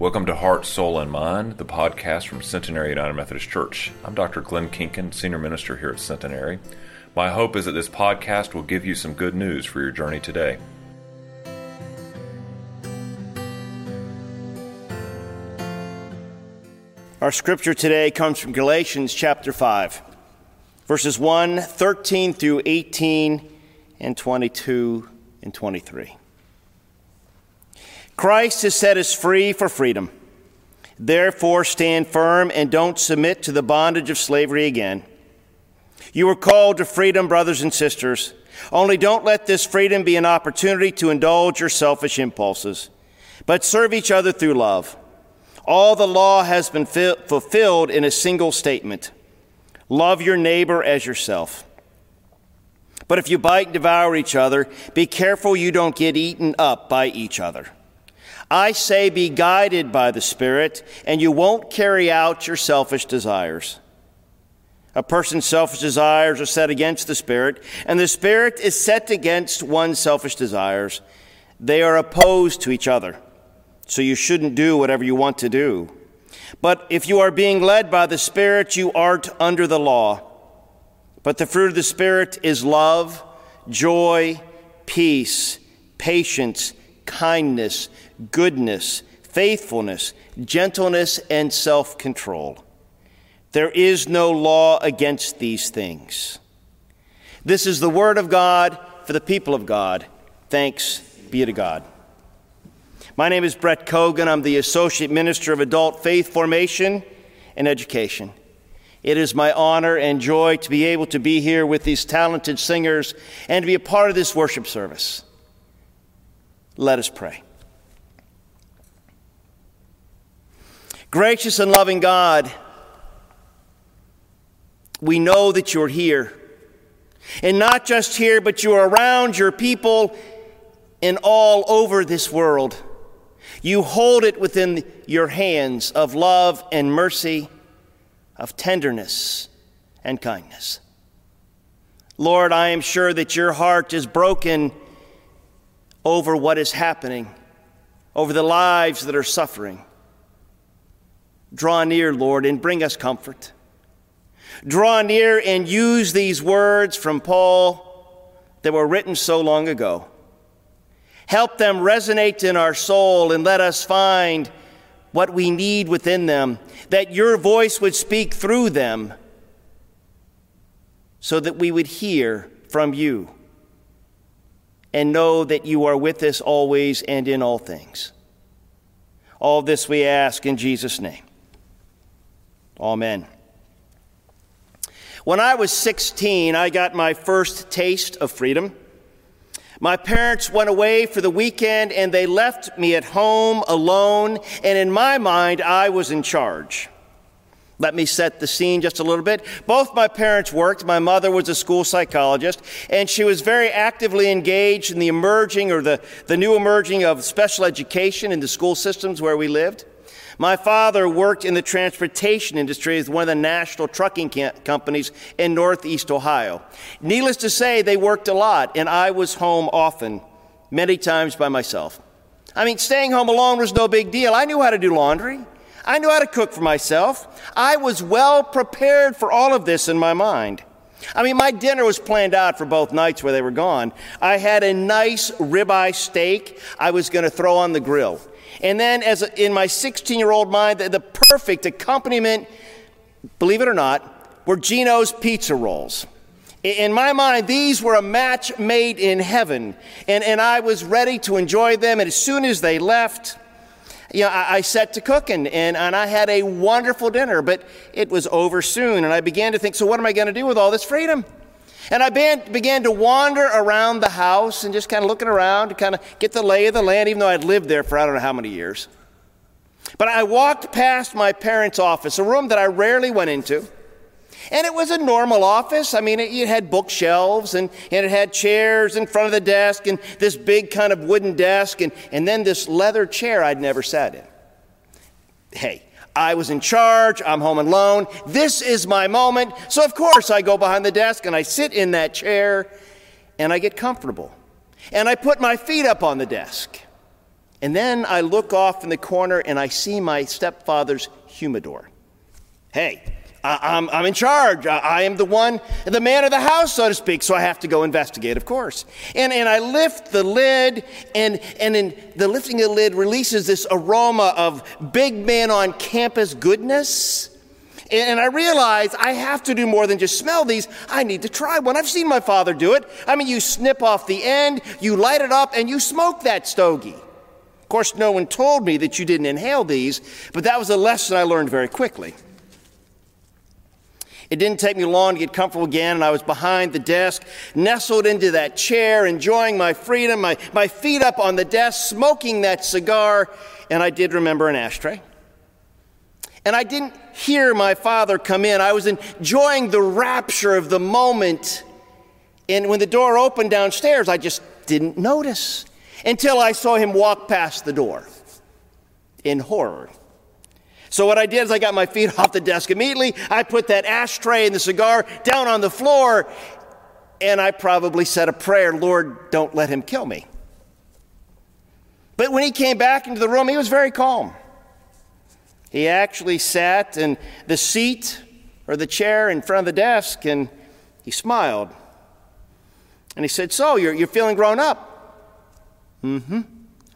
Welcome to Heart, Soul, and Mind, the podcast from Centenary United Methodist Church. I'm Dr. Glenn Kinkin, Senior Minister here at Centenary. My hope is that this podcast will give you some good news for your journey today. Our scripture today comes from Galatians chapter 5, verses 1, 13 through 18, and 22 and 23. Christ has set us free for freedom. Therefore, stand firm and don't submit to the bondage of slavery again. You are called to freedom, brothers and sisters. Only don't let this freedom be an opportunity to indulge your selfish impulses, but serve each other through love. All the law has been fi- fulfilled in a single statement love your neighbor as yourself. But if you bite and devour each other, be careful you don't get eaten up by each other. I say, be guided by the Spirit, and you won't carry out your selfish desires. A person's selfish desires are set against the Spirit, and the Spirit is set against one's selfish desires. They are opposed to each other, so you shouldn't do whatever you want to do. But if you are being led by the Spirit, you aren't under the law. But the fruit of the Spirit is love, joy, peace, patience, kindness goodness, faithfulness, gentleness, and self control. There is no law against these things. This is the word of God for the people of God. Thanks be to God. My name is Brett Cogan. I'm the Associate Minister of Adult Faith Formation and Education. It is my honor and joy to be able to be here with these talented singers and to be a part of this worship service. Let us pray. Gracious and loving God, we know that you're here. And not just here, but you're around your people and all over this world. You hold it within your hands of love and mercy, of tenderness and kindness. Lord, I am sure that your heart is broken over what is happening, over the lives that are suffering. Draw near, Lord, and bring us comfort. Draw near and use these words from Paul that were written so long ago. Help them resonate in our soul and let us find what we need within them, that your voice would speak through them so that we would hear from you and know that you are with us always and in all things. All this we ask in Jesus' name. Amen. When I was 16, I got my first taste of freedom. My parents went away for the weekend and they left me at home alone, and in my mind, I was in charge. Let me set the scene just a little bit. Both my parents worked. My mother was a school psychologist, and she was very actively engaged in the emerging or the, the new emerging of special education in the school systems where we lived. My father worked in the transportation industry with one of the national trucking companies in Northeast Ohio. Needless to say, they worked a lot, and I was home often, many times by myself. I mean, staying home alone was no big deal. I knew how to do laundry. I knew how to cook for myself. I was well prepared for all of this in my mind. I mean, my dinner was planned out for both nights where they were gone. I had a nice ribeye steak I was going to throw on the grill. And then, as a, in my 16 year old mind, the, the perfect accompaniment, believe it or not, were Jeno's pizza rolls. In my mind, these were a match made in heaven, and, and I was ready to enjoy them. And as soon as they left, you know, I, I set to cooking, and, and I had a wonderful dinner, but it was over soon. And I began to think, so what am I going to do with all this freedom? And I began to wander around the house and just kind of looking around to kind of get the lay of the land, even though I'd lived there for I don't know how many years. But I walked past my parents' office, a room that I rarely went into. And it was a normal office. I mean, it, it, had bookshelves and, and it had chairs in front of the desk and this big kind of wooden desk and, and then this leather chair I'd never sat in. Hey, I was in charge. I'm home alone. This is my moment. So, of course, I go behind the desk and I sit in that chair and I get comfortable. And I put my feet up on the desk. And then I look off in the corner and I see my stepfather's humidor. Hey, I, am I'm, I'm in charge. I, I, am the one, the man of the house, so to speak, so I have to go investigate, of course. And, and I lift the lid, and, and in the lifting of the lid releases this aroma of big man on campus goodness. And I realize I have to do more than just smell these. I need to try one. I've seen my father do it. I mean, you snip off the end, you light it up, and you smoke that stogie. Of course, no one told me that you didn't inhale these, but that was a lesson I learned very quickly. It didn't take me long to get comfortable again, and I was behind the desk, nestled into that chair, enjoying my freedom, my, my feet up on the desk, smoking that cigar, and I did remember an ashtray. And I didn't hear my father come in. I was enjoying the rapture of the moment. And when the door opened downstairs, I just didn't notice until I saw him walk past the door in horror. So, what I did is I got my feet off the desk immediately. I put that ashtray and the cigar down on the floor, and I probably said a prayer Lord, don't let him kill me. But when he came back into the room, he was very calm. He actually sat in the seat or the chair in front of the desk and he smiled. And he said, So, you're, you're feeling grown up? Mm hmm.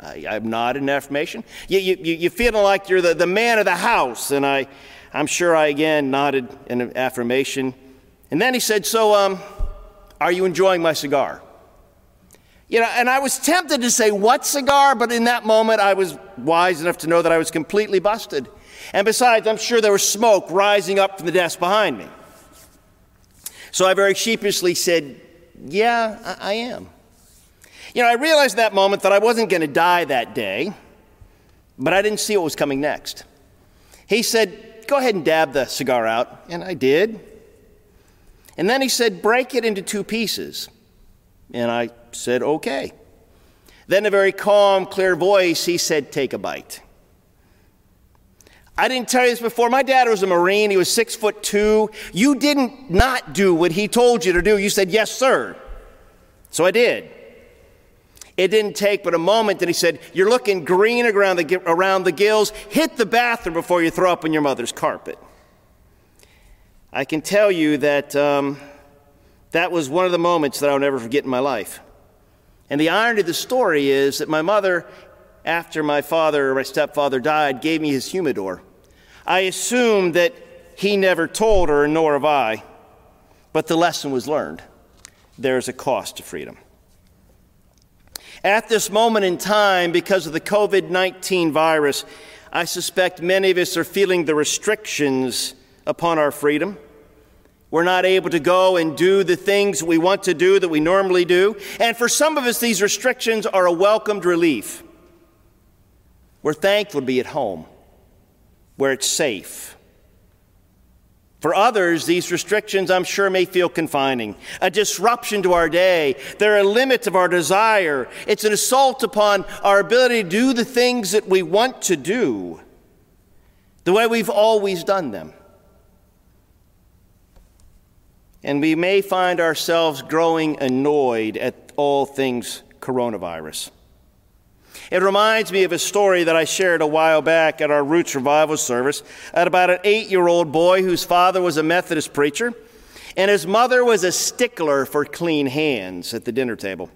I, I'm nodded in affirmation. You, you, you feeling like you're the, the man of the house? And I, I'm sure I again nodded in affirmation. And then he said, So, um, are you enjoying my cigar? You know, and I was tempted to say, What cigar? But in that moment, I was wise enough to know that I was completely busted. And besides, I'm sure there was smoke rising up from the desk behind me. So I very sheepishly said, Yeah, I, I am. You know, I realized that moment that I wasn't going to die that day, but I didn't see what was coming next. He said, Go ahead and dab the cigar out. And I did. And then he said, Break it into two pieces. And I said, Okay. Then, a very calm, clear voice, he said, Take a bite. I didn't tell you this before. My dad was a Marine. He was six foot two. You didn't not do what he told you to do. You said, Yes, sir. So I did. It didn't take but a moment that he said, You're looking green around the, around the gills. Hit the bathroom before you throw up on your mother's carpet. I can tell you that um, that was one of the moments that I'll never forget in my life. And the irony of the story is that my mother, after my father or my stepfather died, gave me his humidor. I assumed that he never told her, nor have I. But the lesson was learned. There's a cost to freedom. At this moment in time, because of the COVID 19 virus, I suspect many of us are feeling the restrictions upon our freedom. We're not able to go and do the things we want to do that we normally do. And for some of us, these restrictions are a welcomed relief. We're thankful to be at home where it's safe for others, these restrictions, I'm sure, may feel confining, a disruption to our day. They're a limit of our desire. It's an assault upon our ability to do the things that we want to do the way we've always done them. And we may find ourselves growing annoyed at all things coronavirus. It reminds me of a story that I shared a while back at our Roots Revival service at about an eight year old boy whose father was a Methodist preacher and his mother was a stickler for clean hands at the dinner table.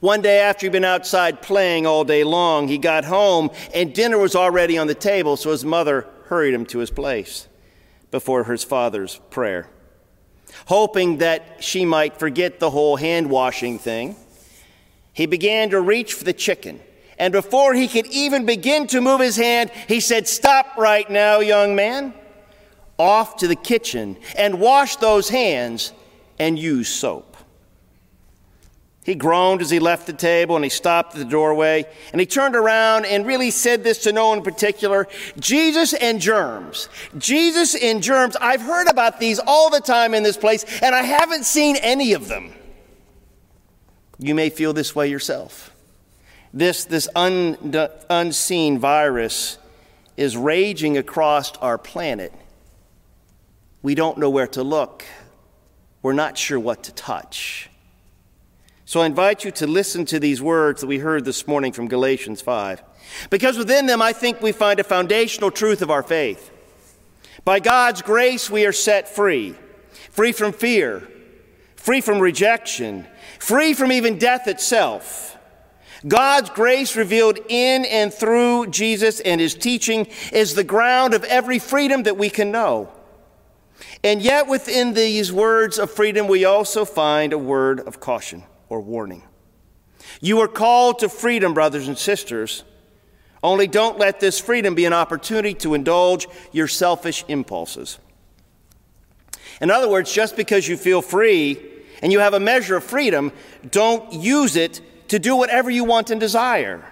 One day after he'd been outside playing all day long, he got home and dinner was already on the table, so his mother hurried him to his place before his father's prayer. Hoping that she might forget the whole hand washing thing, he began to reach for the chicken. And before he could even begin to move his hand, he said, Stop right now, young man. Off to the kitchen and wash those hands and use soap. He groaned as he left the table and he stopped at the doorway and he turned around and really said this to no one in particular Jesus and germs. Jesus and germs. I've heard about these all the time in this place and I haven't seen any of them. You may feel this way yourself. This, this un, unseen virus is raging across our planet. We don't know where to look. We're not sure what to touch. So I invite you to listen to these words that we heard this morning from Galatians 5. Because within them, I think we find a foundational truth of our faith. By God's grace, we are set free free from fear, free from rejection, free from even death itself. God's grace revealed in and through Jesus and his teaching is the ground of every freedom that we can know. And yet, within these words of freedom, we also find a word of caution or warning. You are called to freedom, brothers and sisters. Only don't let this freedom be an opportunity to indulge your selfish impulses. In other words, just because you feel free and you have a measure of freedom, don't use it to do whatever you want and desire.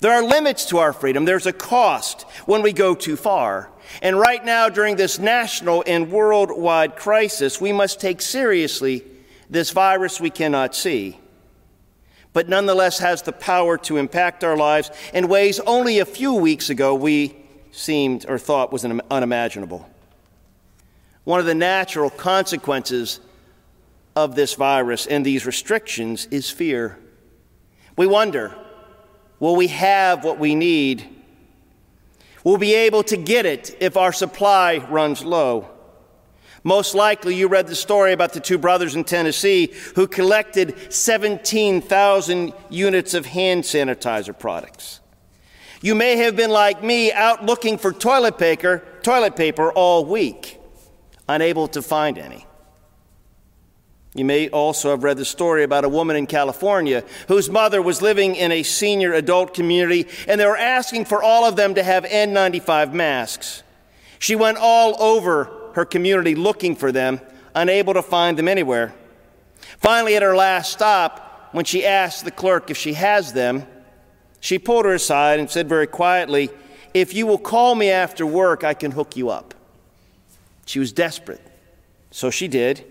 There are limits to our freedom. There's a cost when we go too far. And right now, during this national and worldwide crisis, we must take seriously this virus we cannot see, but nonetheless has the power to impact our lives in ways only a few weeks ago we seemed or thought was unimaginable. One of the natural consequences of this virus and these restrictions is fear. We wonder will we have what we need? We'll be able to get it if our supply runs low. Most likely, you read the story about the two brothers in Tennessee who collected 17,000 units of hand sanitizer products. You may have been like me out looking for toilet paper, toilet paper all week, unable to find any. You may also have read the story about a woman in California whose mother was living in a senior adult community and they were asking for all of them to have N95 masks. She went all over her community looking for them, unable to find them anywhere. Finally, at her last stop, when she asked the clerk if she has them, she pulled her aside and said very quietly, If you will call me after work, I can hook you up. She was desperate. So she did.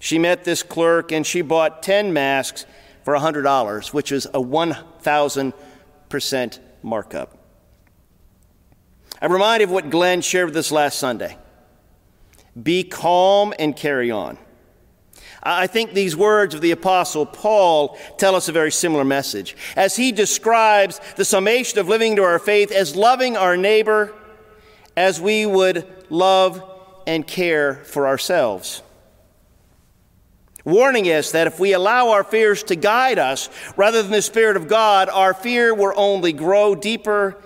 She met this clerk and she bought 10 masks for $100, which is a 1,000% markup. I'm reminded of what Glenn shared with us last Sunday. Be calm and carry on. I think these words of the Apostle Paul tell us a very similar message. As he describes the summation of living to our faith as loving our neighbor as we would love and care for ourselves warning us that if we allow our fears to guide us rather than the Spirit of God, our fear will only grow deeper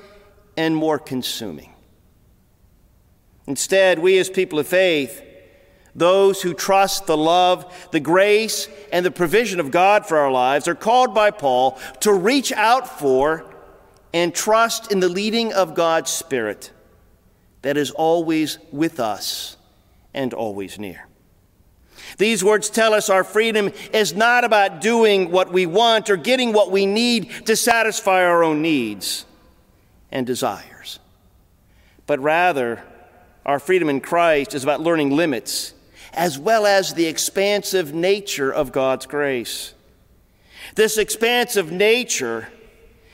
and more consuming. Instead, we as people of faith, those who trust the love, the grace, and the provision of God for our lives, are called by Paul to reach out for and trust in the leading of God's Spirit that is always with us and always near. These words tell us our freedom is not about doing what we want or getting what we need to satisfy our own needs and desires, but rather, our freedom in Christ is about learning limits as well as the expansive nature of God's grace. This expansive nature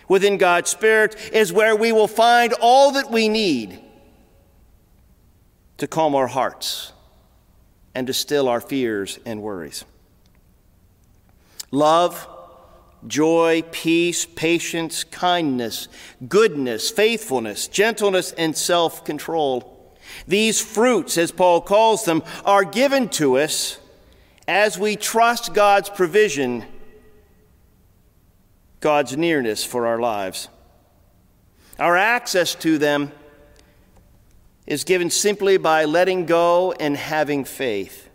within God's Spirit is where we will find all that we need to calm our hearts and to still our fears and worries. Love, joy, peace, patience, kindness, goodness, faithfulness, gentleness, and self control. These fruits, as Paul calls them, are given to us as we trust God's provision, God's nearness for our lives. Our access to them is given simply by letting go and having faith.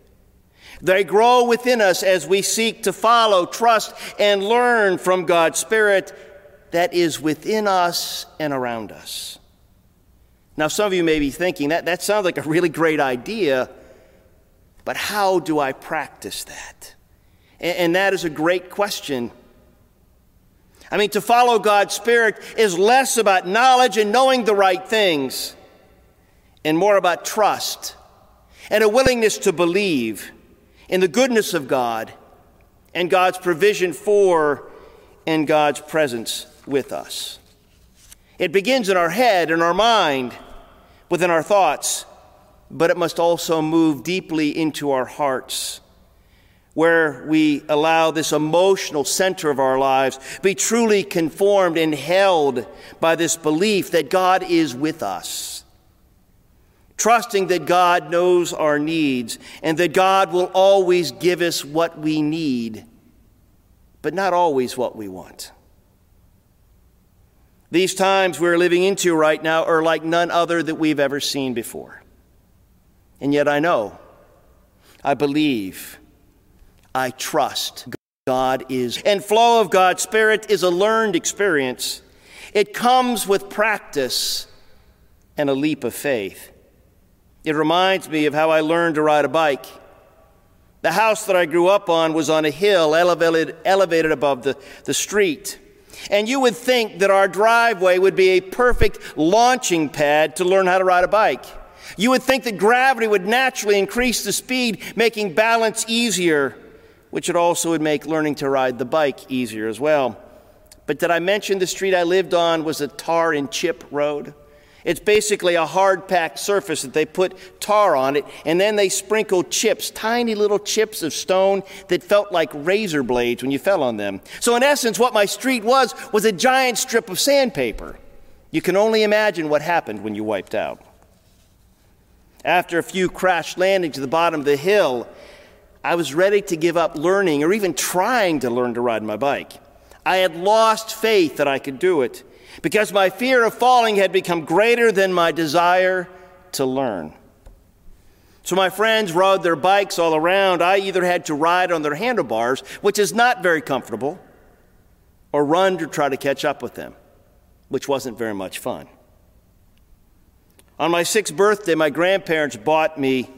They grow within us as we seek to follow, trust, and learn from God's Spirit that is within us and around us. Now, some of you may be thinking that that sounds like a really great idea, but how do I practice that? And, and that is a great question. I mean, to follow God's Spirit is less about knowledge and knowing the right things and more about trust and a willingness to believe in the goodness of God and God's provision for and God's presence with us. It begins in our head, in our mind, within our thoughts, but it must also move deeply into our hearts, where we allow this emotional center of our lives be truly conformed and held by this belief that God is with us. Trusting that God knows our needs and that God will always give us what we need, but not always what we want. These times we're living into right now are like none other that we've ever seen before. And yet I know, I believe, I trust God is. And flow of God's Spirit is a learned experience. It comes with practice and a leap of faith. It reminds me of how I learned to ride a bike. The house that I grew up on was on a hill elevated, elevated above the, the street. And you would think that our driveway would be a perfect launching pad to learn how to ride a bike. You would think that gravity would naturally increase the speed, making balance easier which it also would make learning to ride the bike easier as well. But did I mention the street I lived on was a tar and chip road? It's basically a hard packed surface that they put tar on it, and then they sprinkled chips, tiny little chips of stone that felt like razor blades when you fell on them. So, in essence, what my street was was a giant strip of sandpaper. You can only imagine what happened when you wiped out. After a few crash landings at the bottom of the hill, I was ready to give up learning or even trying to learn to ride my bike. I had lost faith that I could do it because my fear of falling had become greater than my desire to learn. So my friends rode their bikes all around. I either had to ride on their handlebars, which is not very comfortable, or run to try to catch up with them, which wasn't very much fun. On my sixth birthday, my grandparents bought me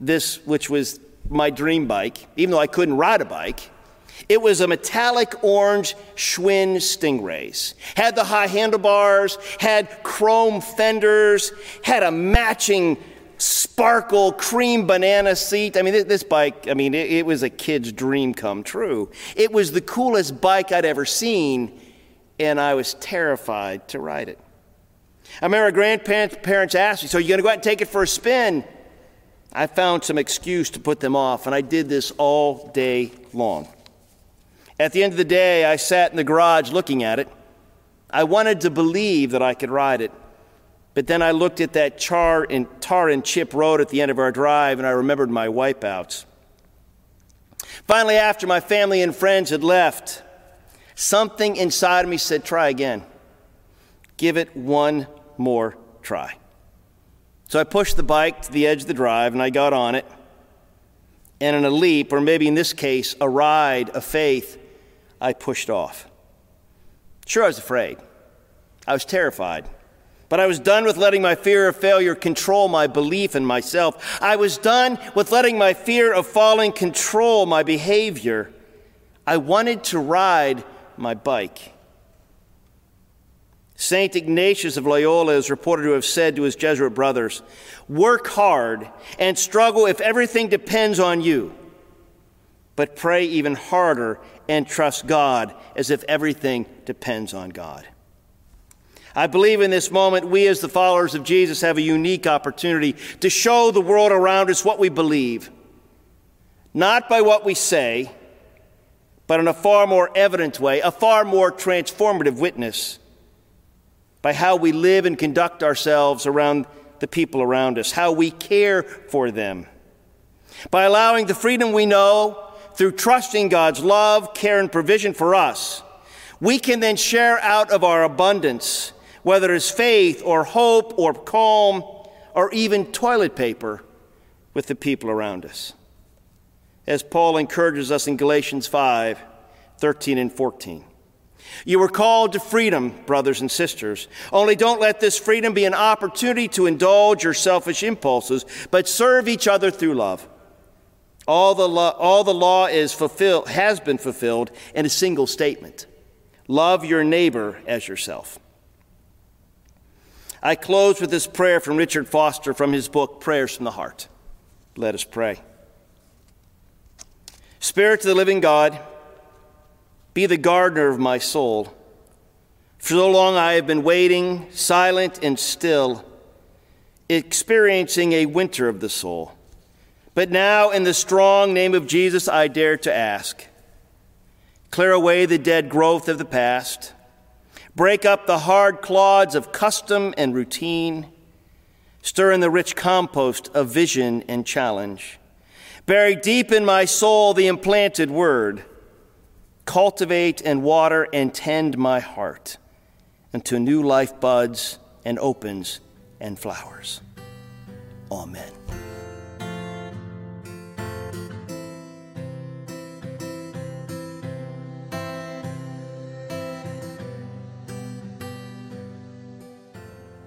this, which was my dream bike, even though I couldn't ride a bike. It was a metallic orange Schwinn Stingrays. Had the high handlebars, had chrome fenders, had a matching sparkle cream banana seat. I mean, this bike, I mean, it, was a kid's dream come true. It was the coolest bike I'd ever seen, and I was terrified to ride it. I remember grandparents asked me, So, you're going to go out and take it for a spin? I found some excuse to put them off, and I did this all day long. At the end of the day, I sat in the garage looking at it. I wanted to believe that I could ride it, but then I looked at that char and, tar and chip road at the end of our drive, and I remembered my wipeouts. Finally, after my family and friends had left, something inside of me said, Try again. Give it one more try. So I pushed the bike to the edge of the drive and I got on it. And in a leap, or maybe in this case, a ride of faith, I pushed off. Sure, I was afraid. I was terrified. But I was done with letting my fear of failure control my belief in myself. I was done with letting my fear of falling control my behavior. I wanted to ride my bike. St. Ignatius of Loyola is reported to have said to his Jesuit brothers, Work hard and struggle if everything depends on you, but pray even harder and trust God as if everything depends on God. I believe in this moment, we as the followers of Jesus have a unique opportunity to show the world around us what we believe, not by what we say, but in a far more evident way, a far more transformative witness by how we live and conduct ourselves around the people around us, how we care for them. By allowing the freedom we know through trusting God's love, care, and provision for us, we can then share out of our abundance, whether it's faith or hope or calm or even toilet paper, with the people around us. As Paul encourages us in Galatians 5 13 and 14. You were called to freedom, brothers and sisters. Only don't let this freedom be an opportunity to indulge your selfish impulses, but serve each other through love. All the law, all the law is fulfilled, has been fulfilled in a single statement love your neighbor as yourself. I close with this prayer from Richard Foster from his book, Prayers from the Heart. Let us pray. Spirit of the living God, be the gardener of my soul. For so long I have been waiting, silent and still, experiencing a winter of the soul. But now, in the strong name of Jesus, I dare to ask clear away the dead growth of the past, break up the hard clods of custom and routine, stir in the rich compost of vision and challenge. Bury deep in my soul the implanted word. Cultivate and water and tend my heart until new life buds and opens and flowers. Amen.